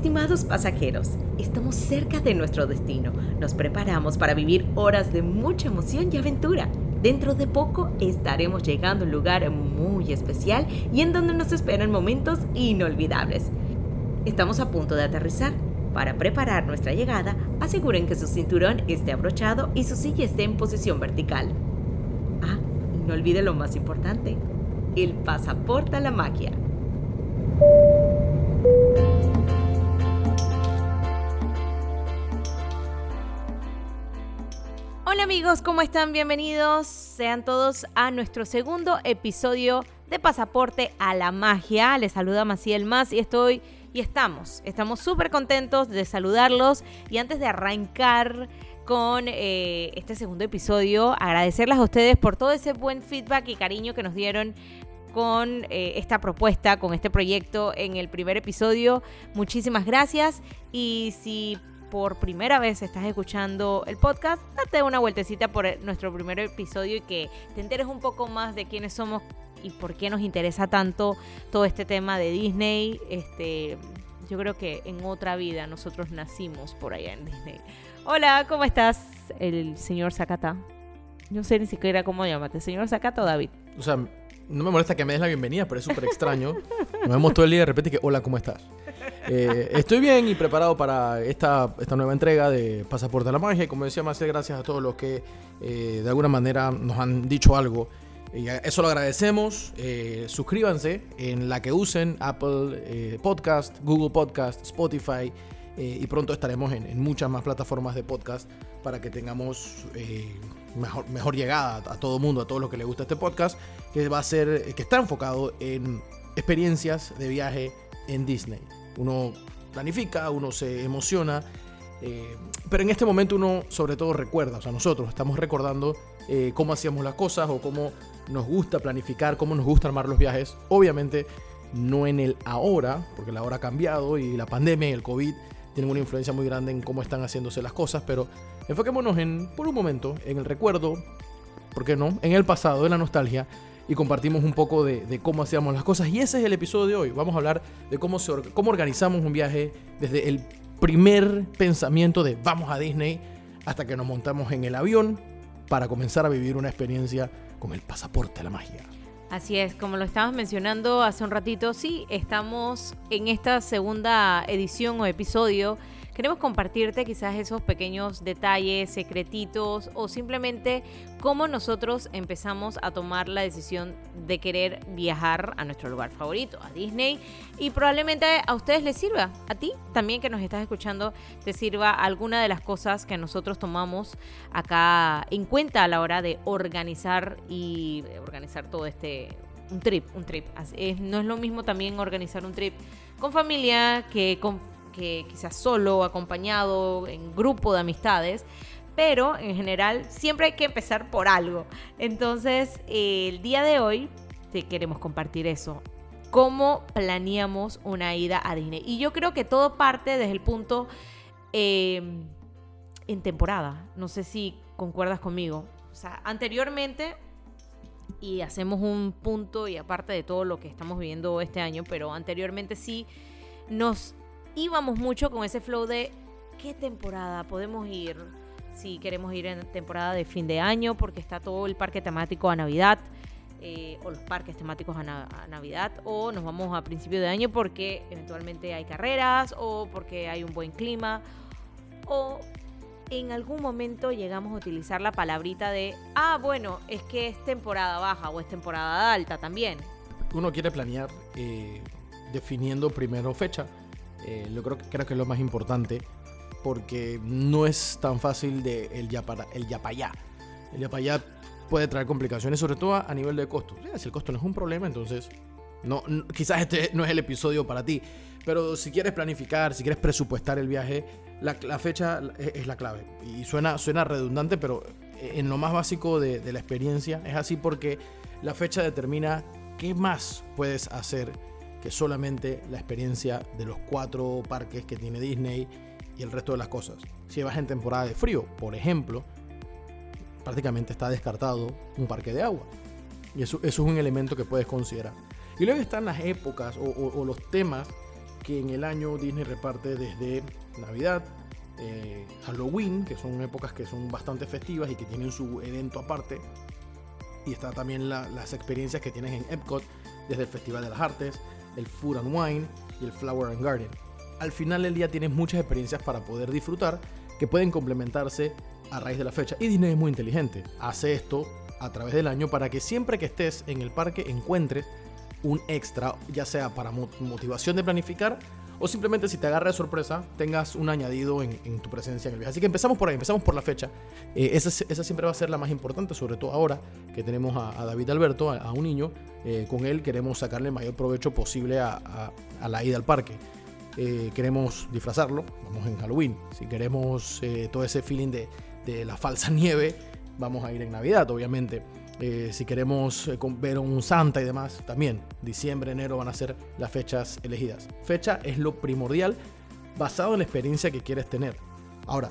Estimados pasajeros, estamos cerca de nuestro destino. Nos preparamos para vivir horas de mucha emoción y aventura. Dentro de poco estaremos llegando a un lugar muy especial y en donde nos esperan momentos inolvidables. Estamos a punto de aterrizar. Para preparar nuestra llegada, aseguren que su cinturón esté abrochado y su silla esté en posición vertical. Ah, y no olvide lo más importante, el pasaporte a la magia. Amigos, ¿cómo están? Bienvenidos sean todos a nuestro segundo episodio de Pasaporte a la Magia. Les saluda Maciel Más y estoy y estamos, estamos súper contentos de saludarlos y antes de arrancar con eh, este segundo episodio, agradecerles a ustedes por todo ese buen feedback y cariño que nos dieron con eh, esta propuesta, con este proyecto en el primer episodio. Muchísimas gracias y si por primera vez estás escuchando el podcast, date una vueltecita por nuestro primer episodio y que te enteres un poco más de quiénes somos y por qué nos interesa tanto todo este tema de Disney. Este, yo creo que en otra vida nosotros nacimos por allá en Disney. Hola, ¿cómo estás? El señor Zakata. No sé ni siquiera cómo llamarte, señor Zakata o David. O sea, no me molesta que me des la bienvenida, pero es súper extraño. Nos vemos todo el día y de repente que, hola, ¿cómo estás? Eh, estoy bien y preparado para esta, esta nueva entrega de Pasaporte a la Magia. Y como decía Marcel, gracias a todos los que eh, de alguna manera nos han dicho algo. Y eso lo agradecemos. Eh, suscríbanse en la que usen Apple Podcast, Google Podcast, Spotify. y pronto estaremos en, muchas más plataformas de podcast para que tengamos mejor, llegada a todo el mundo, a todos los que les gusta este podcast, que va a ser, que está enfocado en experiencias de viaje en Disney. Uno planifica, uno se emociona, eh, pero en este momento uno sobre todo recuerda, o sea, nosotros estamos recordando eh, cómo hacíamos las cosas o cómo nos gusta planificar, cómo nos gusta armar los viajes. Obviamente no en el ahora, porque la hora ha cambiado y la pandemia y el COVID tienen una influencia muy grande en cómo están haciéndose las cosas, pero enfoquémonos en, por un momento, en el recuerdo, ¿por qué no? En el pasado, en la nostalgia, y compartimos un poco de, cómo hacíamos las cosas. Y ese es el episodio de hoy. Vamos a hablar de cómo, cómo organizamos un viaje desde el primer pensamiento de vamos a Disney hasta que nos montamos en el avión para comenzar a vivir una experiencia con el pasaporte a la magia. Así es, como lo estabas mencionando hace un ratito, sí, estamos en esta segunda edición o episodio Queremos compartirte quizás esos pequeños detalles, secretitos o simplemente cómo nosotros empezamos a tomar la decisión de querer viajar a nuestro lugar favorito, a Disney. Y probablemente a ustedes les sirva, a ti también que nos estás escuchando, te sirva alguna de las cosas que nosotros tomamos acá en cuenta a la hora de organizar y organizar todo este un trip, un trip. no es lo mismo también organizar un trip con familia que con que quizás solo, acompañado, en grupo de amistades, pero en general siempre hay que empezar por algo. Entonces, el día de hoy te queremos compartir eso. ¿Cómo planeamos una ida a Disney? Y yo creo que todo parte desde el punto em, en temporada. No sé si concuerdas conmigo. O sea, anteriormente, y hacemos un punto y aparte de todo lo que estamos viviendo este año, pero anteriormente sí nos íbamos mucho con ese flow de qué temporada podemos ir. Si queremos ir en temporada de fin de año, porque está todo el parque temático a Navidad, eh, o los parques temáticos a, Navidad, o nos vamos a principio de año porque eventualmente hay carreras, o porque hay un buen clima, o en algún momento llegamos a utilizar la palabrita de, ah, bueno, es que es temporada baja o es temporada alta también. Uno quiere planear eh, definiendo primero fecha eh, yo creo, creo que es lo más importante porque no es tan fácil de el ya para el ya para allá. El ya para allá puede traer complicaciones, sobre todo a nivel de costo. si el costo no es un problema, entonces no, quizás este no es el episodio para ti. Pero si quieres planificar, si quieres presupuestar el viaje, la, fecha es, la clave. Y suena, suena redundante, pero en lo más básico de la experiencia es así porque la fecha determina qué más puedes hacer que solamente la experiencia de los cuatro parques que tiene Disney y el resto de las cosas. Si vas en temporada de frío, por ejemplo, prácticamente está descartado un parque de agua. Y eso, es un elemento que puedes considerar. Y luego están las épocas o, los temas que en el año Disney reparte desde Navidad, eh, Halloween, que son épocas que son bastante festivas y que tienen su evento aparte. Y está también las experiencias que tienes en Epcot, desde el Festival de las Artes, el Food and Wine y el Flower and Garden. Al final del día tienes muchas experiencias para poder disfrutar que pueden complementarse a raíz de la fecha. Y Disney es muy inteligente. Hace esto a través del año para que siempre que estés en el parque encuentres un extra, ya sea para motivación de planificar o simplemente si te agarra de sorpresa, tengas un añadido en, tu presencia en el viaje. Así que empezamos por ahí, empezamos por la fecha. Eh, esa, siempre va a ser la más importante, sobre todo ahora que tenemos a, David Alberto, a, un niño. Eh, con él queremos sacarle el mayor provecho posible a, la ida al parque. Eh, queremos disfrazarlo, vamos en Halloween. Si queremos todo ese feeling de la falsa nieve, vamos a ir en Navidad, obviamente. Eh, si queremos eh, ver un Santa y demás, también diciembre, enero van a ser las fechas elegidas. Fecha es lo primordial basado en la experiencia que quieres tener. Ahora,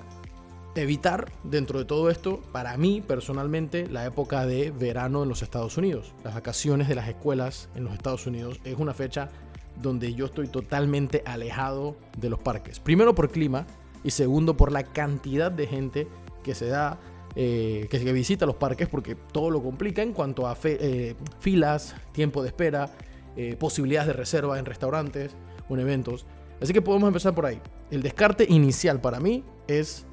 evitar dentro de todo esto, para mí personalmente, la época de verano en los Estados Unidos. Las vacaciones de las escuelas en los Estados Unidos es una fecha donde yo estoy totalmente alejado de los parques. Primero por clima y segundo por la cantidad de gente que se da eh, que, visita los parques porque todo lo complica en cuanto a eh, filas, tiempo de espera, eh, posibilidades de reserva en restaurantes o en eventos. Así que podemos empezar por ahí. El descarte inicial para mí es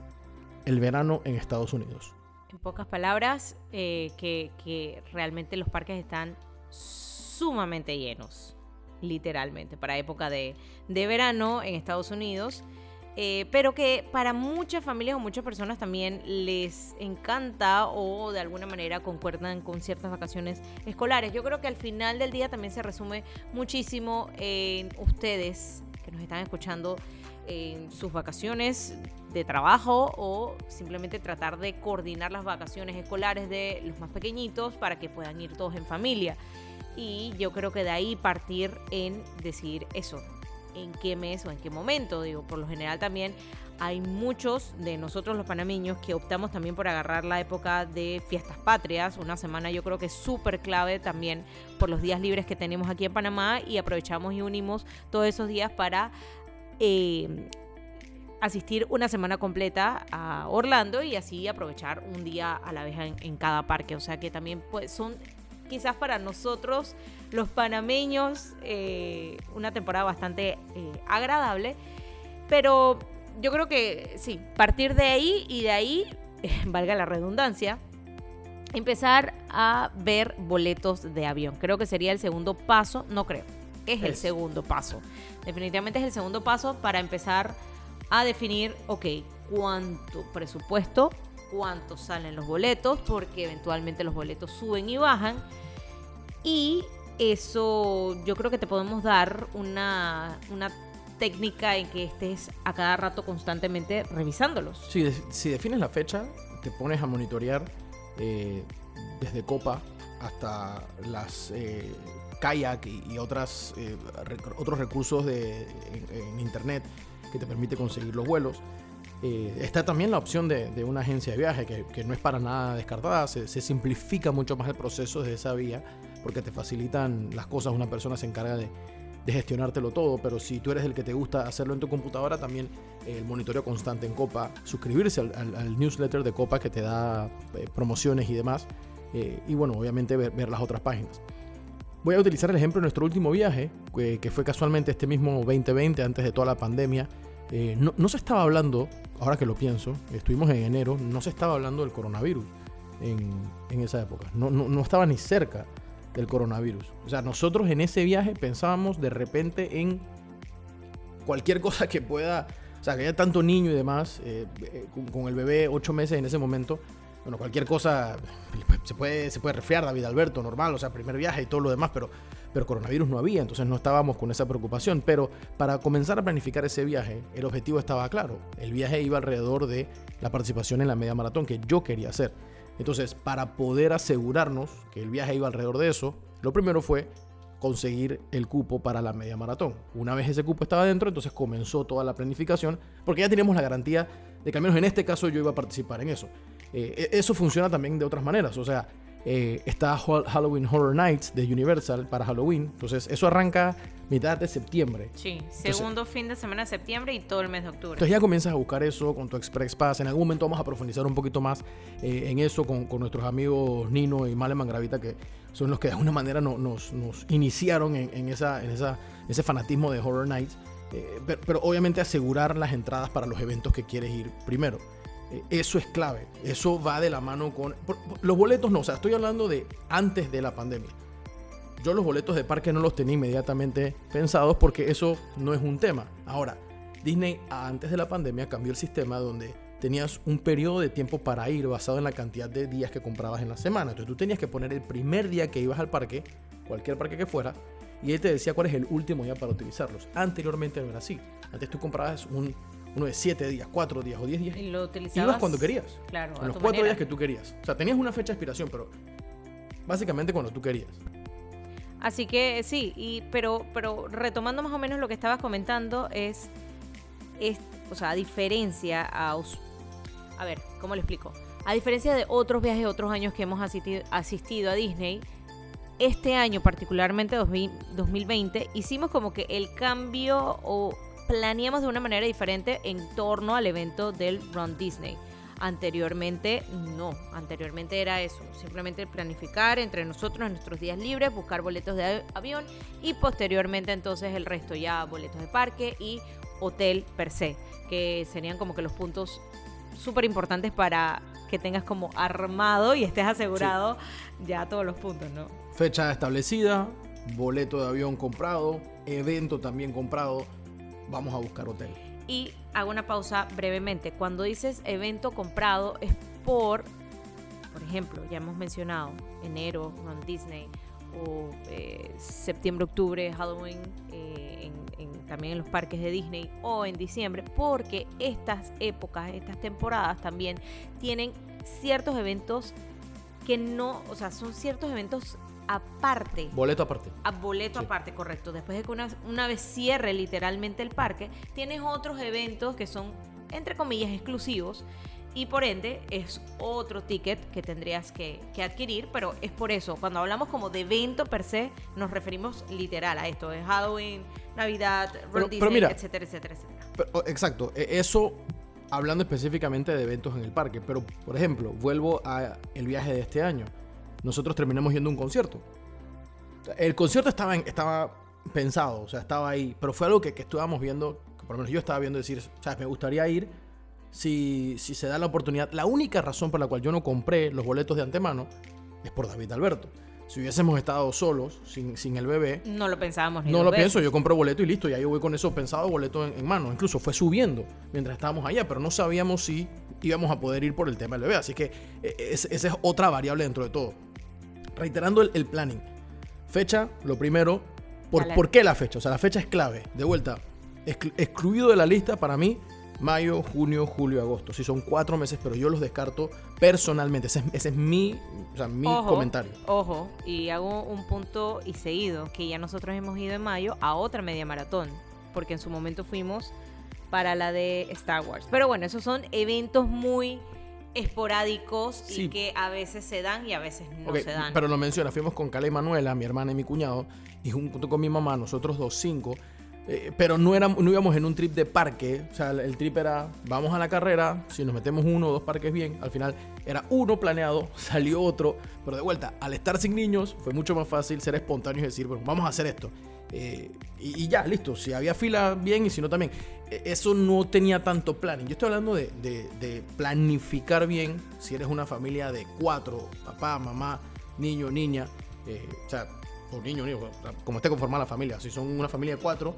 el verano en Estados Unidos. En pocas palabras, que, realmente los parques están sumamente llenos, literalmente, para época de, de verano en Estados Unidos. Eh, pero que para muchas familias o muchas personas también les encanta o de alguna manera concuerdan con ciertas vacaciones escolares. Yo creo que al final del día también se resume muchísimo en ustedes que nos están escuchando en sus vacaciones de trabajo o simplemente tratar de coordinar las vacaciones escolares de los más pequeñitos para que puedan ir todos en familia. Y yo creo que de ahí partir en decir eso, en qué mes o en qué momento. Digo, por lo general también hay muchos de nosotros los panameños que optamos también por agarrar la época de fiestas patrias. Una semana yo creo que es súper clave también por los días libres que tenemos aquí en Panamá y aprovechamos y unimos todos esos días para... Eh, asistir una semana completa a Orlando y así aprovechar un día a la vez en, cada parque. O sea que también pues, son quizás para nosotros los panameños eh, una temporada bastante eh, agradable. Pero yo creo que sí, partir de ahí y de ahí, valga la redundancia, empezar a ver boletos de avión. Creo que sería el segundo paso, no creo, es el segundo paso. Definitivamente es el segundo paso para empezar a definir, ok, cuánto presupuesto cuánto salen los boletos, porque eventualmente los boletos suben y bajan. Y eso yo creo que te podemos dar una, una técnica en que estés a cada rato constantemente revisándolos. Sí, si defines la fecha, te pones a monitorear eh, desde Copa hasta las eh, kayak y, otras, eh, otros recursos de, en, internet que te permite conseguir los vuelos. Eh, está también la opción de, una agencia de viaje que, no es para nada descartada, se, simplifica mucho más el proceso desde esa vía porque te facilitan las cosas, una persona se encarga de, gestionártelo todo, pero si tú eres el que te gusta hacerlo en tu computadora, también el monitoreo constante en Copa, suscribirse al, newsletter de Copa que te da eh, promociones y demás, eh, y bueno, obviamente ver, las otras páginas. Voy a utilizar el ejemplo de nuestro último viaje, que fue casualmente este mismo 2020, antes de toda la pandemia. Eh, no, se estaba hablando, ahora que lo pienso, estuvimos en enero, no se estaba hablando del coronavirus en, esa época. No, no, estaba ni cerca del coronavirus. O sea, nosotros en ese viaje pensábamos de repente en cualquier cosa que pueda, o sea, que haya tanto niño y demás, eh, eh, con, el bebé ocho meses en ese momento. Bueno, cualquier cosa se puede, se puede resfriar, David Alberto, normal, o sea, primer viaje y todo lo demás, pero pero coronavirus no había, entonces no estábamos con esa preocupación. Pero para comenzar a planificar ese viaje, el objetivo estaba claro. El viaje iba alrededor de la participación en la media maratón que yo quería hacer. Entonces, para poder asegurarnos que el viaje iba alrededor de eso, lo primero fue conseguir el cupo para la media maratón. Una vez ese cupo estaba dentro, entonces comenzó toda la planificación, porque ya teníamos la garantía de que al menos en este caso yo iba a participar en eso. Eh, e-, eso funciona también de otras maneras, o sea, eh, está Halloween Horror Nights de Universal para Halloween. Entonces, eso arranca mitad de septiembre. Sí, segundo fin de semana de septiembre y todo el mes de octubre. Entonces ya comienzas a buscar eso con tu Express Pass. En algún momento vamos a profundizar un poquito más eh, en eso con, nuestros amigos Nino y Maleman Gravita, que son los que de alguna manera nos, iniciaron en, esa, en esa, ese fanatismo de Horror Nights. Eh, pero obviamente asegurar las entradas para los eventos que quieres ir primero. Eh, eso es clave. Eso va de la mano con... Los boletos no, o sea, estoy hablando de antes de la pandemia. Yo los boletos de parque no los tenía inmediatamente pensados porque eso no es un tema. Ahora, Disney antes de la pandemia cambió el sistema donde tenías un periodo de tiempo para ir basado en la cantidad de días que comprabas en la semana. Entonces tú tenías que poner el primer día que ibas al parque, cualquier parque que fuera, y él te decía cuál es el último día para utilizarlos. Anteriormente no era así. Antes tú comprabas un uno de 7 días, 4 días o 10 días. Y lo utilizabas. Ibas cuando querías. Claro. En los 4 días que tú querías. O sea, tenías una fecha de expiración, pero básicamente cuando tú querías. Así que sí, y, pero, pero retomando más o menos lo que estabas comentando, es, es o sea, a diferencia, a, a ver, ¿cómo le explico? A diferencia de otros viajes, otros años que hemos asistido, asistido a Disney, este año, particularmente 2020, hicimos como que el cambio o planeamos de una manera diferente en torno al evento del Run Disney. Anteriormente no, anteriormente era eso, simplemente planificar entre nosotros en nuestros días libres, buscar boletos de avión y posteriormente entonces el resto ya boletos de parque y hotel per se, que serían como que los puntos súper importantes para que tengas como armado y estés asegurado ya todos los puntos, ¿no? Fecha establecida, boleto de avión comprado, evento también comprado, vamos a buscar hotel. Y hago una pausa brevemente. Cuando dices evento comprado es por, por ejemplo, ya hemos mencionado enero, Ron Disney, o eh, septiembre, octubre, Halloween, eh, también en los parques de Disney, o en diciembre, porque estas épocas, estas temporadas también tienen ciertos eventos que no, o sea, son ciertos eventos aparte. Boleto aparte. A boleto aparte, correcto. Después de que una, una vez cierre literalmente el parque, tienes otros eventos que son, entre comillas, exclusivos. Y por ende es otro ticket que tendrías que, adquirir, pero es por eso, cuando hablamos como de evento per se, nos referimos literal a esto, es Halloween, Navidad, pero, Disney, etcétera, etcétera, etcétera. Oh, exacto, e, eso hablando específicamente de eventos en el parque, pero por ejemplo, vuelvo a el viaje de este año nosotros terminamos yendo a un concierto. El concierto estaba, estaba pensado, o sea, estaba ahí, pero fue algo que, que estuvimos viendo, que por lo menos yo estaba viendo decir, ¿sabes? Me gustaría ir si, si se da la oportunidad. La única razón por la cual yo no compré los boletos de antemano es por David Alberto. Si hubiésemos estado solos, sin, sin el bebé. No lo pensábamos ni No lo pienso, yo compré boleto y listo, ya yo voy con eso pensado, boleto en, mano. Incluso fue subiendo mientras estábamos allá, pero no sabíamos si íbamos a poder ir por el tema del bebé. Así que e, e, esa es otra variable dentro de todo reiterando el, planning. Fecha, lo primero. Por, ¿Por qué la fecha? O sea, la fecha es clave. De vuelta, excluido de la lista para mí, mayo, junio, julio, agosto. Si son cuatro meses, pero yo los descarto personalmente. Ese es, mi, mi comentario. Ojo, y hago un punto y seguido, que ya nosotros hemos ido en mayo a otra media maratón, porque en su momento fuimos para la de Star Wars. Pero bueno, esos son eventos muy esporádicos y que a veces se dan y a veces no se dan. Pero lo menciona, fuimos con Cala y Manuela, mi hermana y mi cuñado, y junto con mi mamá, nosotros dos, cinco. Eh, pero no, éramos, no íbamos en un trip de parque, o sea, el trip era, vamos a la carrera, si nos metemos uno o dos parques bien, al final era uno planeado, salió otro, pero de vuelta, al estar sin niños, fue mucho más fácil ser espontáneo y decir, bueno, vamos a hacer esto. Eh, y, ya, listo. Si había fila, bien, y si no, también. E, eso no tenía tanto planning. Yo estoy hablando de, planificar bien si eres una familia de cuatro, papá, mamá, niño, niña. Eh, o sea, o niño, niño, como esté conformada la familia. Si son una familia de cuatro,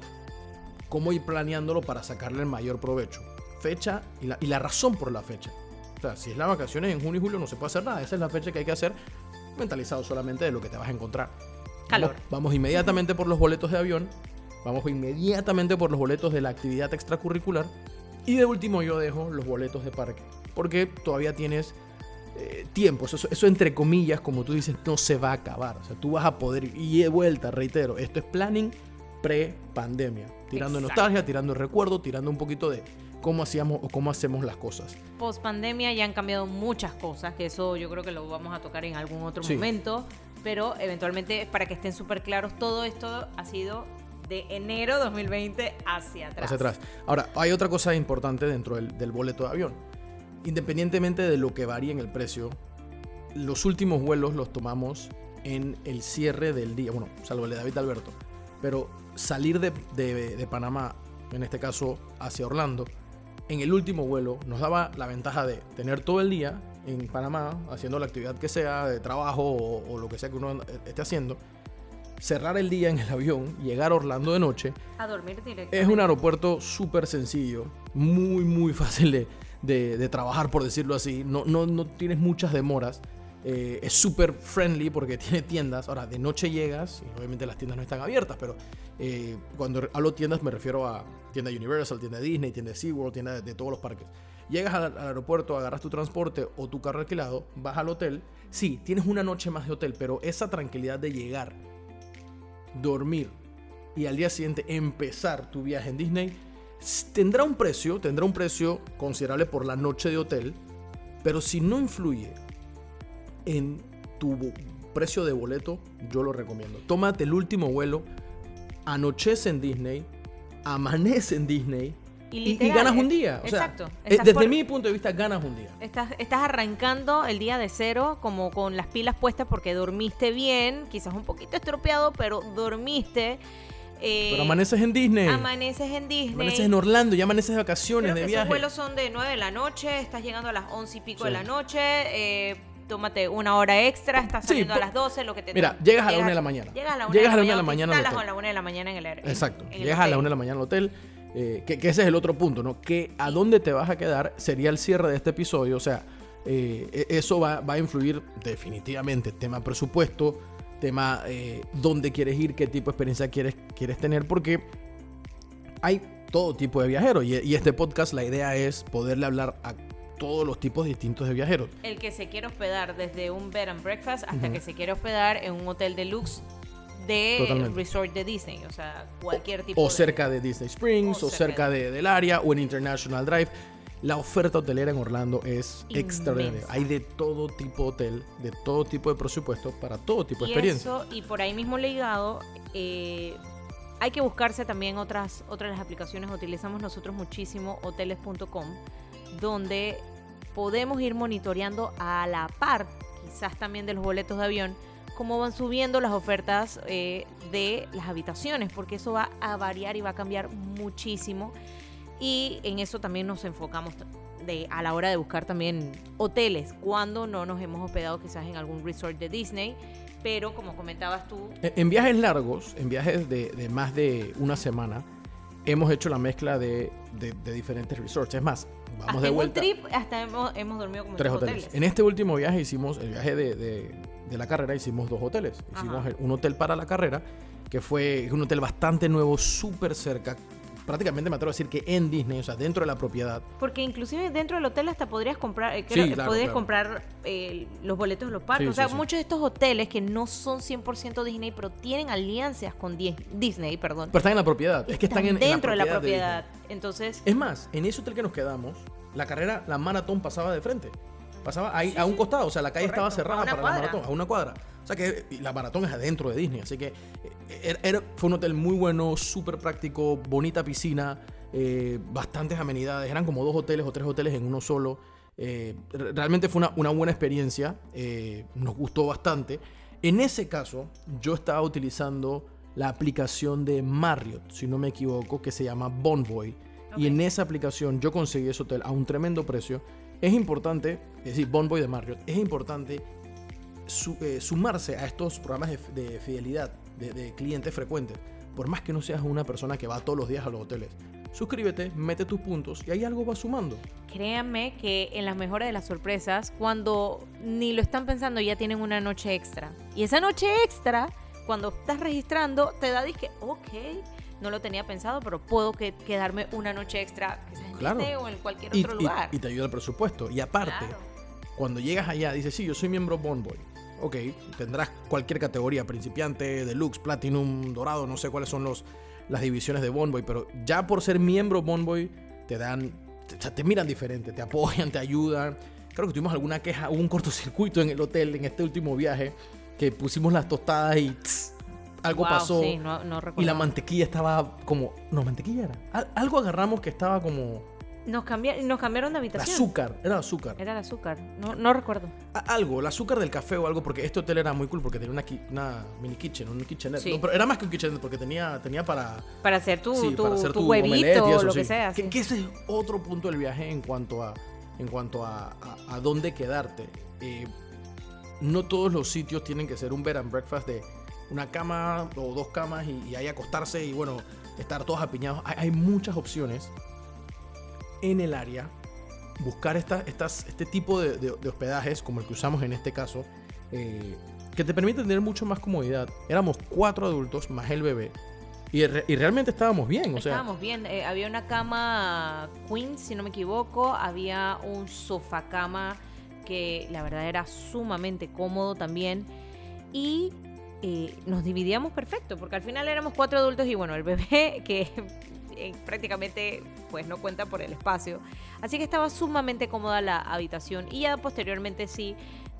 cómo ir planeándolo para sacarle el mayor provecho. Fecha y la, y la razón por la fecha. O sea, si es las vacaciones en junio y julio no se puede hacer nada. Esa es la fecha que hay que hacer mentalizado solamente de lo que te vas a encontrar. Vamos, inmediatamente por los boletos de avión, vamos inmediatamente por los boletos de la actividad extracurricular y de último yo dejo los boletos de parque, porque todavía tienes eh, tiempo, eso, entre comillas, como tú dices, no se va a acabar, o sea, tú vas a poder ir y de vuelta, reitero, esto es planning pre-pandemia, tirando nostalgia, tirando recuerdo, tirando un poquito de, cómo hacíamos o cómo hacemos las cosas. Post pandemia ya han cambiado muchas cosas, que eso yo creo que lo vamos a tocar en algún otro Sí. momento, pero eventualmente para que estén súper claros, todo esto ha sido de enero 2020 hacia atrás. hacia atrás. Ahora, hay otra cosa importante dentro del, del boleto de avión. Independientemente de lo que varíe en el precio, los últimos vuelos los tomamos en el cierre del día, bueno, salvo el de David Alberto, pero salir de, de- de Panamá, en este caso hacia Orlando, en el último vuelo nos daba la ventaja de tener todo el día en Panamá haciendo la actividad que sea, de trabajo o, o lo que sea que uno esté haciendo, cerrar el día en el avión, llegar a Orlando de noche A dormir directamente. es un aeropuerto súper sencillo, muy, muy fácil de, de- de trabajar, por decirlo así. No, no, no tienes muchas demoras. Eh, es súper friendly porque tiene tiendas. Ahora, de noche llegas, y obviamente las tiendas no están abiertas, pero eh, cuando hablo tiendas me refiero a tienda Universal, tienda Disney, tienda SeaWorld, tienda de, todos los parques. Llegas al, al aeropuerto, agarras tu transporte o tu carro alquilado, vas al hotel. Sí, tienes una noche más de hotel, pero esa tranquilidad de llegar, dormir y al día siguiente empezar tu viaje en Disney tendrá un precio, tendrá un precio considerable por la noche de hotel, pero si no influye en tu precio de boleto, yo lo recomiendo. Tómate el último vuelo, anochece en Disney, amanece en Disney y, ganas un día. O sea, Exacto. eh, Estás desde por- mi punto de vista, ganas un día. Estás, estás arrancando el día de cero como con las pilas puestas porque dormiste bien, quizás un poquito estropeado, pero dormiste. eh, Pero amaneces en Disney. amaneces en Disney. Amaneces en Orlando, ya amaneces de vacaciones, Creo de viaje. esos vuelos son de 9 de la noche, estás llegando a las 11 y pico de la noche, eh, tómate una hora extra, estás Sí, saliendo a las 12, lo que te Mira, llegas a la una de la mañana. Llegas a la 1 Llegas de la la una de la mañana, hotel. a la 1 de la mañana en el aer- en- Exacto. en Llegas a la hotel. una de la mañana al hotel. eh, que, que ese es el otro punto, ¿no? Que a dónde te vas a quedar sería el cierre de este episodio. O sea, eh, e- eso va, va a influir definitivamente. Tema presupuesto, tema eh, dónde quieres ir, qué tipo de experiencia quieres, quieres tener, porque hay todo tipo de viajeros. Y, y este podcast, la idea es poderle hablar a todos los tipos distintos de viajeros. El que se quiere hospedar desde un bed and breakfast hasta que se quiere hospedar en un hotel deluxe de Totalmente. resort de Disney, o sea, cualquier tipo o de- cerca de Disney Springs, o o, cerca de- del área, o en International Drive. La oferta hotelera en Orlando es Inmensa. extraordinaria. Hay de todo tipo de hotel, de todo tipo de presupuesto, para todo tipo de y experiencia. eso, y por ahí mismo ligado, eh, hay que buscarse también otras, otras las aplicaciones. Utilizamos nosotros muchísimo hoteles.com, donde podemos ir monitoreando a la par, quizás también de los boletos de avión, cómo van subiendo las ofertas eh, de las habitaciones, porque eso va a variar y va a cambiar muchísimo. Y en eso también nos enfocamos de, a la hora de buscar también hoteles, cuando no nos hemos hospedado quizás en algún resort de Disney, pero como comentabas tú, En- viajes largos, en viajes de más de una semana, hemos hecho la mezcla de, de- de diferentes resorts. Es más, vamos hasta de en un vuelta. trip hasta hemos, hemos dormido como Tres hoteles. hoteles. En este último viaje hicimos, el viaje de, de- de la carrera, hicimos dos hoteles. Hicimos Ajá. un hotel para la carrera, que fue un hotel bastante nuevo, súper cerca. Prácticamente me atrevo a decir que en Disney, o sea, dentro de la propiedad. Porque inclusive dentro del hotel hasta podrías comprar, eh, Sí, creo, claro, podrías claro. comprar eh, los boletos de los parques. Sí, o sea, sí, muchos de estos hoteles que no son 100% Disney, pero tienen alianzas con Di- Disney, perdón. Pero están en la propiedad. es que están en, en dentro de la de propiedad. Disney. Entonces, Es más, en ese hotel que nos quedamos, la carrera, la maratón pasaba de frente. Pasaba ahí a un costado, o sea, la calle Correcto, estaba cerrada para cuadra. la maratón, a una cuadra. O sea que la maratón es adentro de Disney, así que eh, era- era- fue un hotel muy bueno, súper práctico, bonita piscina, eh, bastantes amenidades, eran como dos hoteles o tres hoteles en uno solo. Eh, re- realmente fue una, una buena experiencia, eh, nos gustó bastante. En ese caso, yo estaba utilizando la aplicación de Marriott, si no me equivoco, que se llama Bonvoy. Y en esa aplicación yo conseguí ese hotel a un tremendo precio. Es importante, es decir, Bonvoy de Marriott, es importante su- eh, sumarse a estos programas de, de fidelidad de, de clientes frecuentes. Por más que no seas una persona que va todos los días a los hoteles. Suscríbete, mete tus puntos y ahí algo va sumando. créanme que en las mejores de las sorpresas, cuando ni lo están pensando, ya tienen una noche extra. Y esa noche extra, cuando estás registrando, te da disque, ok, no lo tenía pensado, pero puedo que, quedarme una noche extra, quizás en Claro. Disney o en cualquier Y, otro y- lugar. y te ayuda el presupuesto. Y aparte, Claro. cuando llegas allá, dices, sí, yo soy miembro Bonvoy. Ok, tendrás cualquier categoría, principiante, deluxe, platinum, dorado, no sé cuáles son los, las divisiones de Bonvoy, pero ya por ser miembro Bonvoy te dan te, te miran diferente, te apoyan, te ayudan. Creo que tuvimos alguna queja, hubo un cortocircuito en el hotel en este último viaje que pusimos las tostadas y tss, algo Wow, pasó. sí, no, no y la mantequilla estaba como. No, mantequilla era. Al- algo agarramos que estaba como. Nos, cambia- nos cambiaron de El habitación. azúcar, era azúcar. Era el azúcar. No, no recuerdo. A- algo, el azúcar del café o algo, porque este hotel era muy cool porque tenía una, ki- una mini kitchen, un kitchenette. Sí. No, pero era más que un kitchenette porque tenía, tenía para, Para hacer tu, sí, tu, para hacer tu tu huevito omelette y o eso, lo sí. que sea. Que, sí. que ese es otro punto del viaje en cuanto a, en cuanto a, a- a dónde quedarte. Eh, no todos los sitios tienen que ser un bed and breakfast de una cama o dos camas y, y ahí acostarse y bueno, estar todos apiñados. Hay, hay muchas opciones en el área. Buscar esta- estas, este tipo de, hospedajes, como el que usamos en este caso, eh, que te permite tener mucho más comodidad. Éramos cuatro adultos más el bebé. Y, re- y realmente estábamos bien, o sea, Estábamos bien. eh, había una cama queen, si no me equivoco. Había un sofá cama que la verdad era sumamente cómodo también. Y eh, nos dividíamos perfecto, porque al final éramos cuatro adultos y bueno, el bebé que eh, prácticamente pues no cuenta por el espacio. Así que estaba sumamente cómoda la habitación. Y ya posteriormente sí,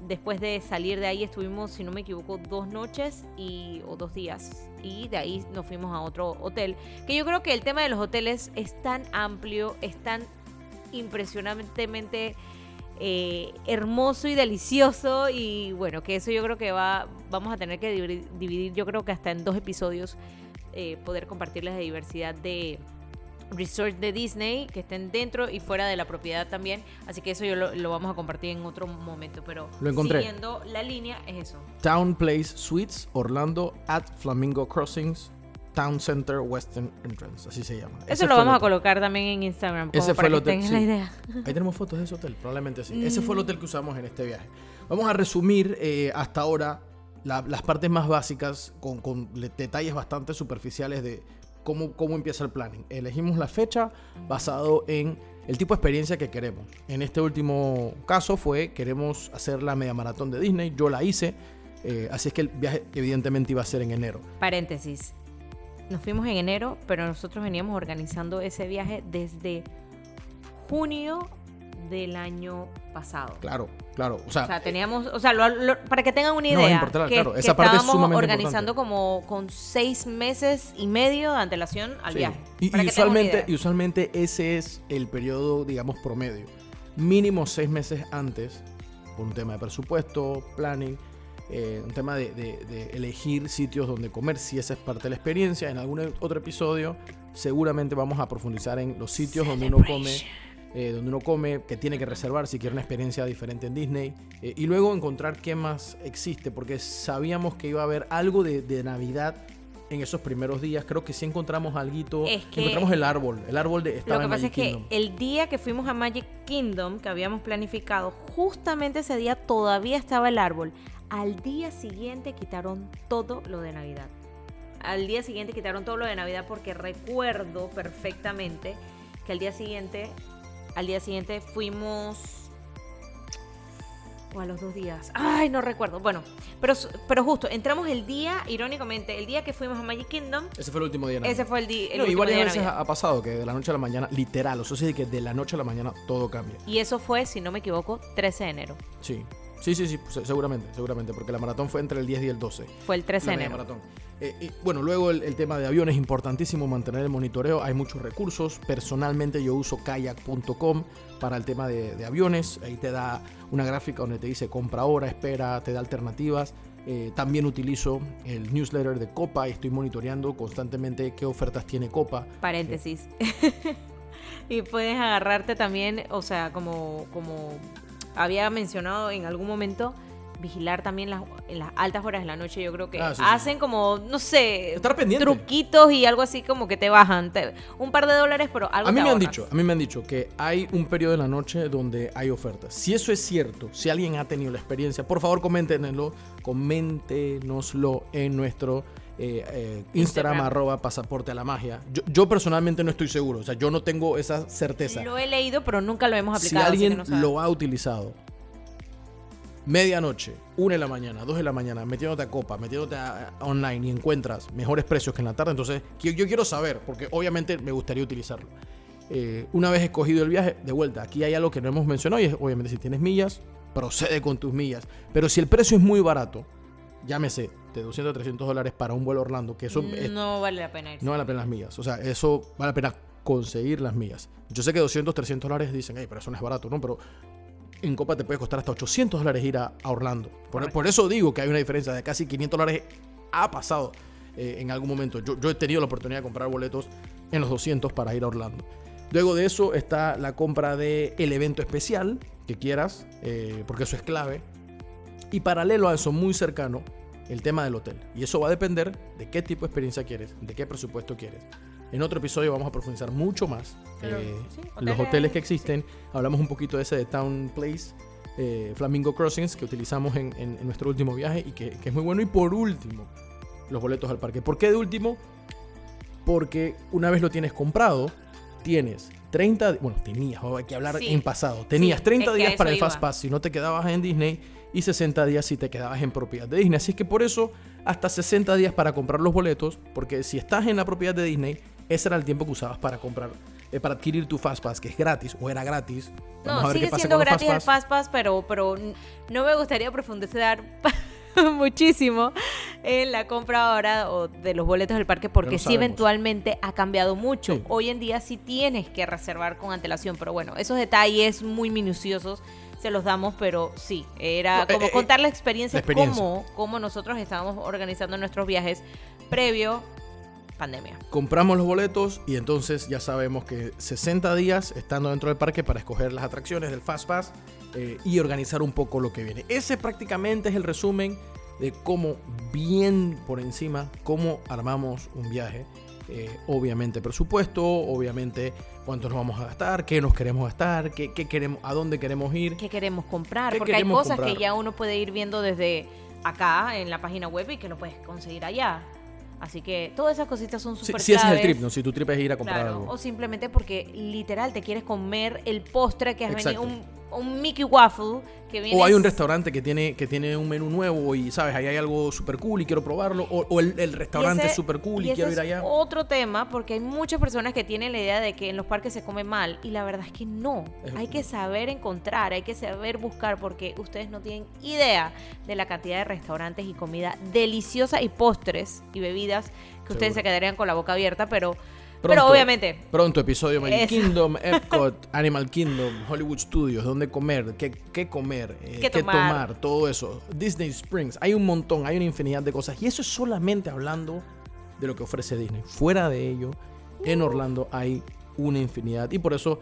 después de salir de ahí estuvimos, si no me equivoco, dos noches y, o dos días. Y de ahí nos fuimos a otro hotel. Que yo creo que el tema de los hoteles es tan amplio, es tan impresionantemente eh, hermoso y delicioso. Y bueno, que eso yo creo que va, vamos a tener que dividir, dividir, yo creo que hasta en dos episodios, eh, poder compartirles la diversidad de resort de Disney que estén dentro y fuera de la propiedad también. Así que eso yo lo, lo vamos a compartir en otro momento. Pero Lo encontré. siguiendo la línea es eso. Town Place Suites, Orlando, at Flamingo Crossings, Town Center Western Entrance, así se llama. Eso Ese lo vamos a colocar también en Instagram. Como Ese para fue el que hotel, tengan la sí. idea. Ahí tenemos fotos de ese hotel, probablemente sí. Ese fue el hotel que usamos en este viaje. Vamos a resumir eh, hasta ahora la- las partes más básicas con, con le- detalles bastante superficiales de cómo, cómo empieza el planning. Elegimos la fecha basado en el tipo de experiencia que queremos. En este último caso fue, queremos hacer la media maratón de Disney, yo la hice, eh, así es que el viaje evidentemente iba a ser en enero. Paréntesis. Nos fuimos en enero, pero nosotros veníamos organizando ese viaje desde junio del año pasado. Claro, claro. O sea, O sea, teníamos, o sea, lo- lo- para que tengan una No, idea, importante, que, claro, que parte estábamos organizando como con seis meses y medio de antelación al Sí. viaje. Y, usualmente, y usualmente ese es el periodo, digamos, promedio. Mínimo seis meses antes, por un tema de presupuesto, planning, eh, un tema de, de- de elegir sitios donde comer, si esa es parte de la experiencia. En algún otro episodio, seguramente vamos a profundizar en los sitios donde uno come. Eh, donde uno come, que tiene que reservar si quiere una experiencia diferente en Disney. eh, y luego encontrar qué más existe, porque sabíamos que iba a haber algo de, de Navidad en esos primeros días. Creo que sí encontramos algo. Es que- encontramos el árbol. El árbol de, estaba Lo que en pasa es que Kingdom. el día que fuimos a Magic Kingdom, que habíamos planificado, justamente ese día todavía estaba el árbol. Al día siguiente quitaron todo lo de Navidad. Al día siguiente quitaron todo lo de Navidad porque recuerdo perfectamente que al día siguiente, al día siguiente fuimos o a los dos días. Ay, no recuerdo. Bueno, pero, pero justo entramos el día, irónicamente, el día que fuimos a Magic Kingdom, Ese fue el último día. de ese fue el, el No, y varias día de veces ha pasado que de la noche a la mañana, literal, o sea, sí que de la noche a la mañana todo cambia. Y eso fue, si no me equivoco, 13 de enero. Sí. Sí, sí, sí, se- seguramente, seguramente, porque la maratón fue entre el 10 y el 12. Fue el 13 la de enero. maratón. Eh, y, bueno, luego el, el tema de aviones, importantísimo mantener el monitoreo. Hay muchos recursos. Personalmente yo uso kayak.com para el tema de, de aviones. Ahí te da una gráfica donde te dice compra ahora, espera, te da alternativas. Eh, también utilizo el newsletter de Copa y estoy monitoreando constantemente qué ofertas tiene Copa. Paréntesis. y puedes agarrarte también, o sea, como, como había mencionado en algún momento, vigilar también las, en las altas horas de la noche. Yo creo que Ah, sí, sí. hacen como, no sé, Estar pendiente. truquitos y algo así como que te bajan. te- un par de dólares, pero algo A mí te me han dicho, a mí me han dicho que hay un periodo en la noche donde hay ofertas. Si eso es cierto, si alguien ha tenido la experiencia, por favor coméntenlo, coméntenoslo en nuestro eh, eh, Instagram, Instagram. arroba pasaporte a la magia. Yo, yo personalmente no estoy seguro, o sea, yo no tengo esa certeza. Lo he leído, pero nunca lo hemos Si aplicado. que alguien no lo ha utilizado, medianoche, una de la mañana, dos de la mañana, metiéndote a copa, metiéndote a- a online y encuentras mejores precios que en la tarde, entonces yo, yo quiero saber, porque obviamente me gustaría utilizarlo. eh, una vez escogido el viaje, de vuelta, aquí hay algo que no hemos mencionado y es, obviamente, si tienes millas, procede con tus millas. Pero si el precio es muy barato, llámese de 200 a 300 dólares para un vuelo a Orlando, que eso es- no vale la pena irse. no vale la pena las millas. O sea, eso vale la pena conseguir las millas. Yo sé que 200, 300 dólares dicen, hey, pero eso no es barato, ¿no? Pero en Copa te puede costar hasta 800 dólares ir a, a Orlando. Por, eso digo que hay una diferencia de casi 500 dólares. Ha pasado eh, en algún momento. Yo, yo he tenido la oportunidad de comprar boletos en los 200 para ir a Orlando. Luego de eso está la compra del el evento especial que quieras, eh, porque eso es clave. Y paralelo a eso, muy cercano, el tema del hotel. Y eso va a depender de qué tipo de experiencia quieres, de qué presupuesto quieres. En otro episodio vamos a profundizar mucho más Pero, eh, sí, los hoteles, que existen. Hablamos un poquito de ese de Town Place, eh, Flamingo Crossings, que utilizamos en, en- en nuestro último viaje y que, que es muy bueno. Y por último, los boletos al parque. ¿Por qué de último? Porque una vez lo tienes comprado, tienes 30, di- bueno, tenías, hay que hablar Sí. en pasado, tenías Sí, 30 es que a días para el Fast. Pass si no te quedabas en Disney y 60 días si te quedabas en propiedad de Disney. Así que por eso, hasta 60 días para comprar los boletos, porque si estás en la propiedad de Disney, ese era el tiempo que usabas para comprar, eh, para adquirir tu Fast Pass, que es gratis o era gratis. Vamos No, sigue siendo gratis el Fast Pass. Fast Pass, pero, pero no me gustaría profundizar muchísimo en la compra ahora o de los boletos del parque porque sí eventualmente ha cambiado mucho. Sí. Hoy en día sí tienes que reservar con antelación, pero bueno, esos detalles muy minuciosos se los damos, pero sí, era No, eh, como eh, contar la experiencia, la experiencia. Cómo, cómo nosotros estábamos organizando nuestros viajes previo pandemia. Compramos los boletos y entonces ya sabemos que 60 días estando dentro del parque para escoger las atracciones del Fast Pass eh, y organizar un poco lo que viene. Ese prácticamente es el resumen de cómo, bien por encima, cómo armamos un viaje. Eh, obviamente presupuesto, obviamente cuánto nos vamos a gastar, qué nos queremos gastar, qué, qué queremos, a dónde queremos ir. ¿Qué queremos comprar? ¿Qué Porque hay cosas comprar? que ya uno puede ir viendo desde acá en la página web y que lo puedes conseguir allá. Así que todas esas cositas son Si, súper si ese es el trip, ¿no? Si tu trip es ir a comprar Claro, algo. o simplemente porque literal te quieres comer el postre que has Exacto. venido, un, un Mickey Waffle que viene... O hay un restaurante que tiene, que tiene un menú nuevo y, ¿sabes? Ahí hay algo súper cool y quiero probarlo. O, o el, el restaurante es súper cool y, quiero ir es allá. otro tema porque hay muchas personas que tienen la idea de que en los parques se come mal y la verdad es que no. Es- Hay que saber encontrar, hay que saber buscar porque ustedes no tienen idea de la cantidad de restaurantes y comida deliciosa y postres y bebidas que ustedes se quedarían con la boca abierta, pero, pero obviamente Pronto, episodio Magic Eso. Kingdom, Epcot, Animal Kingdom, Hollywood Studios, dónde comer, qué, qué comer, eh, Qué qué, tomar. tomar. todo eso. Disney Springs, hay un montón, hay una infinidad de cosas. Y eso es solamente hablando de lo que ofrece Disney. Fuera de ello, en Orlando hay una infinidad. Y por eso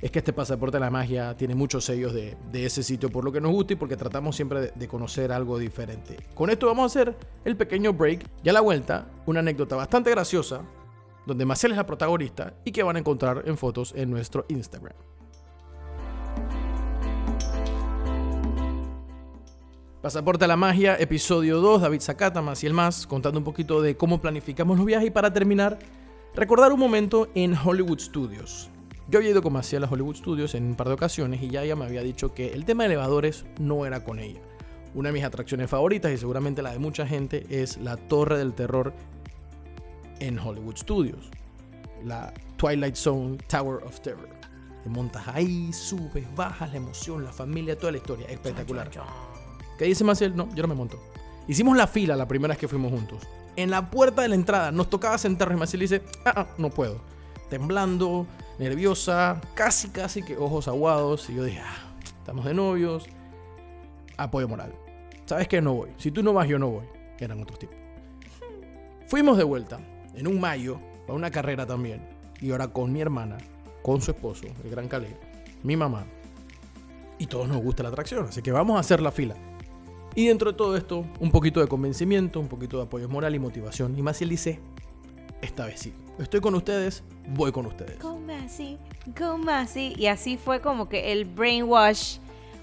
es que este pasaporte de la magia tiene muchos sellos de, de ese sitio, por lo que nos gusta y porque tratamos siempre de, de conocer algo diferente. Con esto vamos a hacer el pequeño break. Y a la vuelta, una anécdota bastante graciosa donde Maciel es la protagonista y que van a encontrar en fotos en nuestro Instagram. Pasaporte a la magia, episodio 2, David Zacata, Maciel Más, contando un poquito de cómo planificamos los viajes y para terminar, recordar un momento en Hollywood Studios. Yo había ido con Maciel a Hollywood Studios en un par de ocasiones y ya ella me había dicho que el tema de elevadores no era con ella. Una de mis atracciones favoritas y seguramente la de mucha gente es la Torre del Terror en Hollywood Studios. La Twilight Zone Tower of Terror. Te montas ahí, subes, bajas, la emoción, la familia, toda la historia. Espectacular. ¿Qué dice Maciel? No, yo no me monto. Hicimos la fila la primera vez que fuimos juntos. En la puerta de la entrada nos tocaba sentarnos y Maciel dice, ah, ah, no puedo. Temblando, nerviosa, casi, casi que ojos aguados. Y yo dije, ah, estamos de novios. Apoyo moral. ¿Sabes qué? No voy. Si tú no vas, yo no voy. Eran otros tipos. Fuimos de vuelta en un mayo a una carrera también. Y ahora con mi hermana, con su esposo, el gran Calais, mi mamá. Y todos nos gusta la atracción. Así que vamos a hacer la fila. Y dentro de todo esto, un poquito de convencimiento, un poquito de apoyo moral y motivación. Y Maciel dice, esta vez sí. Estoy con ustedes, voy con ustedes. Come así, come así. Y así fue como que el brainwash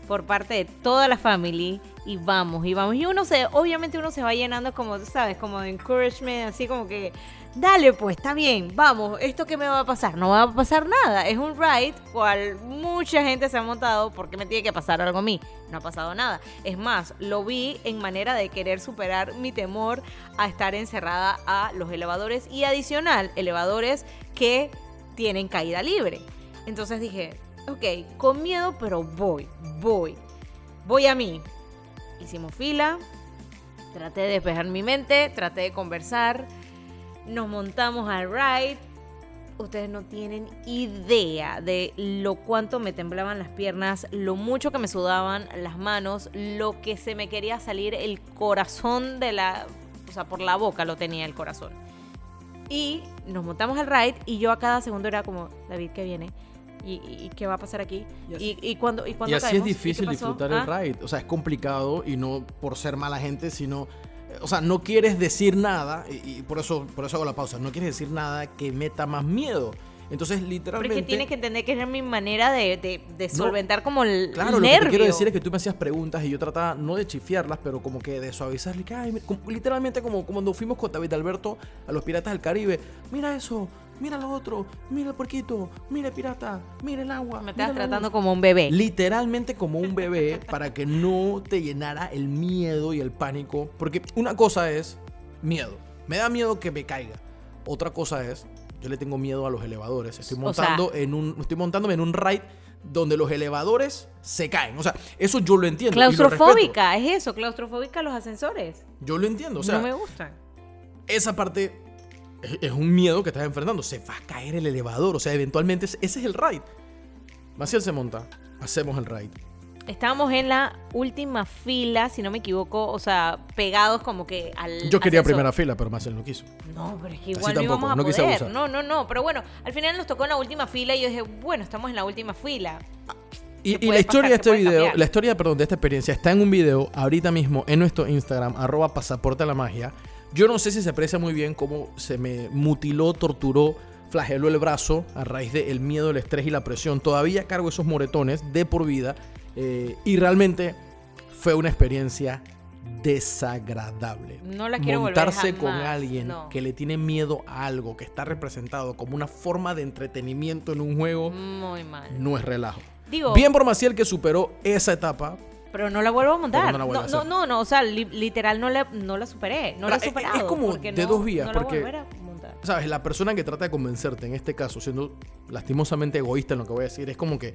por parte de toda la family. Y vamos, y vamos. Y uno se, obviamente uno se va llenando como, sabes, como de encouragement, así como que, dale pues, está bien, vamos, ¿esto qué me va a pasar? No va a pasar nada. Es un ride cual mucha gente se ha montado porque me tiene que pasar algo a mí. No ha pasado nada. Es más, lo vi en manera de querer superar mi temor a estar encerrada a los elevadores y adicional, elevadores que tienen caída libre. Entonces dije, ok, con miedo, pero voy, voy. Voy a mí. Hicimos fila, traté de despejar mi mente, traté de conversar, nos montamos al ride. Ustedes no tienen idea de lo cuánto me temblaban las piernas, lo mucho que me sudaban las manos, lo que se me quería salir el corazón de la, o sea, por la boca lo tenía el corazón. Y nos montamos al ride y yo a cada segundo era como, David, ¿qué viene? ¿Y, y qué va a pasar aquí? Y ¿Y, así- y, cuando y cuándo Y así es difícil disfrutar Ah, el ride. O sea, es complicado y no por ser mala gente, sino. O sea, no quieres decir nada, y, y por, eso, por eso hago la pausa, no quieres decir nada que meta más miedo. Entonces, literalmente. es que tienes que entender que era mi manera de, de, de solventar como el Claro, el lo que te quiero decir es que tú me hacías preguntas y yo trataba no de chifiarlas, pero como que de suavizarle. que, ay, como- literalmente como, como cuando fuimos con David Alberto a los Piratas del Caribe. Mira eso, mira lo otro, mira el puerquito, mira el pirata, mira el agua. Me estás tratando luz". como un bebé. Literalmente como un bebé para que no te llenara el miedo y el pánico. Porque una cosa es miedo. Me da miedo que me caiga. Otra cosa es, yo le tengo miedo a los elevadores. Estoy O sea- montando en un, estoy montándome en un ride donde los elevadores se caen. O sea, eso yo lo entiendo. y lo. Claustrofóbica, es eso, claustrofóbica los ascensores. Yo lo entiendo. O sea, no me gustan. esa parte es, un miedo que estás enfrentando. Se va a caer el elevador. O sea, eventualmente ese es el ride. Maciel se monta. Hacemos el ride. Estábamos en la última fila, si no me equivoco, o sea, pegados como que al. Yo quería ascensor. primera fila, pero Maciel no quiso. No, pero es que Así igual no tampoco, íbamos a no poder. No, no, no. Pero bueno, al final nos tocó en la última fila y yo dije, bueno, estamos en la última fila. Y, ¿Qué y la historia pasar? de este ¿Qué puede video, cambiar? la historia, perdón, de esta experiencia está en un video ahorita mismo en nuestro Instagram, arroba pasaporte a la magia. Yo no sé si se aprecia muy bien cómo se me mutiló, torturó, flageló el brazo a raíz del miedo, el estrés y la presión. Todavía cargo esos moretones de por vida eh, y realmente fue una experiencia desagradable. No la quiero volver Montarse con alguien no. que le tiene miedo a algo que está representado como una forma de entretenimiento en un juego Muy mal. no es relajo. Digo, Bien por Maciel que superó esa etapa. Pero no la vuelvo a montar. No No, a no, hacer. no, no, o sea, li- literal no la, no la superé. No la he Ahora, es- es superado. como de no- dos vías, no la porque- volveré a montar. Sabes, la persona que trata de convencerte, en este caso, siendo lastimosamente egoísta en lo que voy a decir, es como que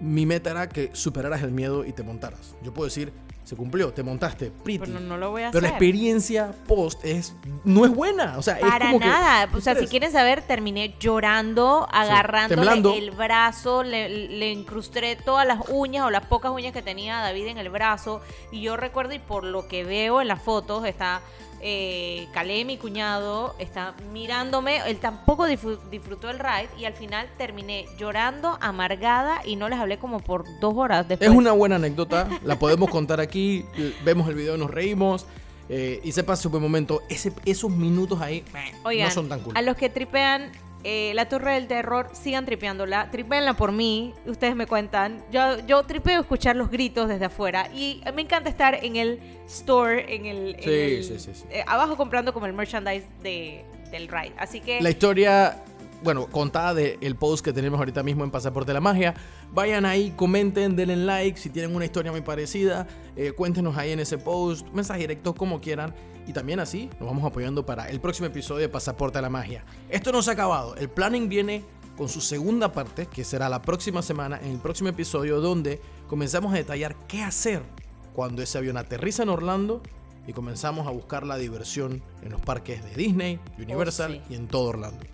mi meta era que superaras el miedo y te montaras. Yo puedo decir, se cumplió, te montaste, pretty. Pero no, lo voy a Pero la experiencia post es no es buena. O sea, es Para que nada. O sea, si quieren saber, terminé llorando, agarrándole el brazo, le, le incrusté todas las uñas o las pocas uñas que tenía David en el brazo. Y yo recuerdo, y por lo que veo en las fotos, está eh, Calé, mi cuñado, está mirándome. Él tampoco disfru- disfrutó el ride y al final terminé llorando, amargada y no les hablé como por dos horas después. Es una buena anécdota, la podemos contar aquí, vemos el video, nos reímos eh, y sepas su buen momento. Ese, esos minutos ahí meh, Oigan, no son tan cool. a los que tripean eh, la Torre del Terror, sigan tripeándola. Tripeenla por mí. Ustedes me cuentan. Yo, yo tripeo escuchar los gritos desde afuera. Y me encanta estar en el store, en el. en Sí, el- sí, sí, sí. eh, abajo comprando como el merchandise de, del ride. Así que. La historia, bueno, contada del post que tenemos ahorita mismo en Pasaporte de la Magia. Vayan ahí, comenten, denle like si tienen una historia muy parecida. eh, cuéntenos ahí en ese post, mensaje directo, como quieran. Y también así nos vamos apoyando para el próximo episodio de Pasaporte a la Magia. Esto no se ha acabado. El planning viene con su segunda parte, que será la próxima semana, en el próximo episodio, donde comenzamos a detallar qué hacer cuando ese avión aterriza en Orlando y comenzamos a buscar la diversión en los parques de Disney, Universal sí. y en todo Orlando.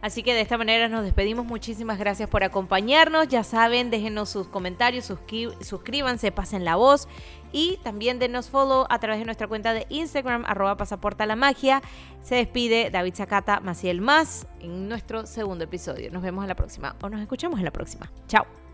Así que de esta manera nos despedimos. Muchísimas gracias por acompañarnos. Ya saben, déjenos sus comentarios, suscríbanse, pasen la voz. Y también denos follow a través de nuestra cuenta de Instagram, arroba pasaporta la magia. Se despide David Zacata, Maciel Más, en nuestro segundo episodio. Nos vemos en la próxima o nos escuchamos en la próxima. Chao.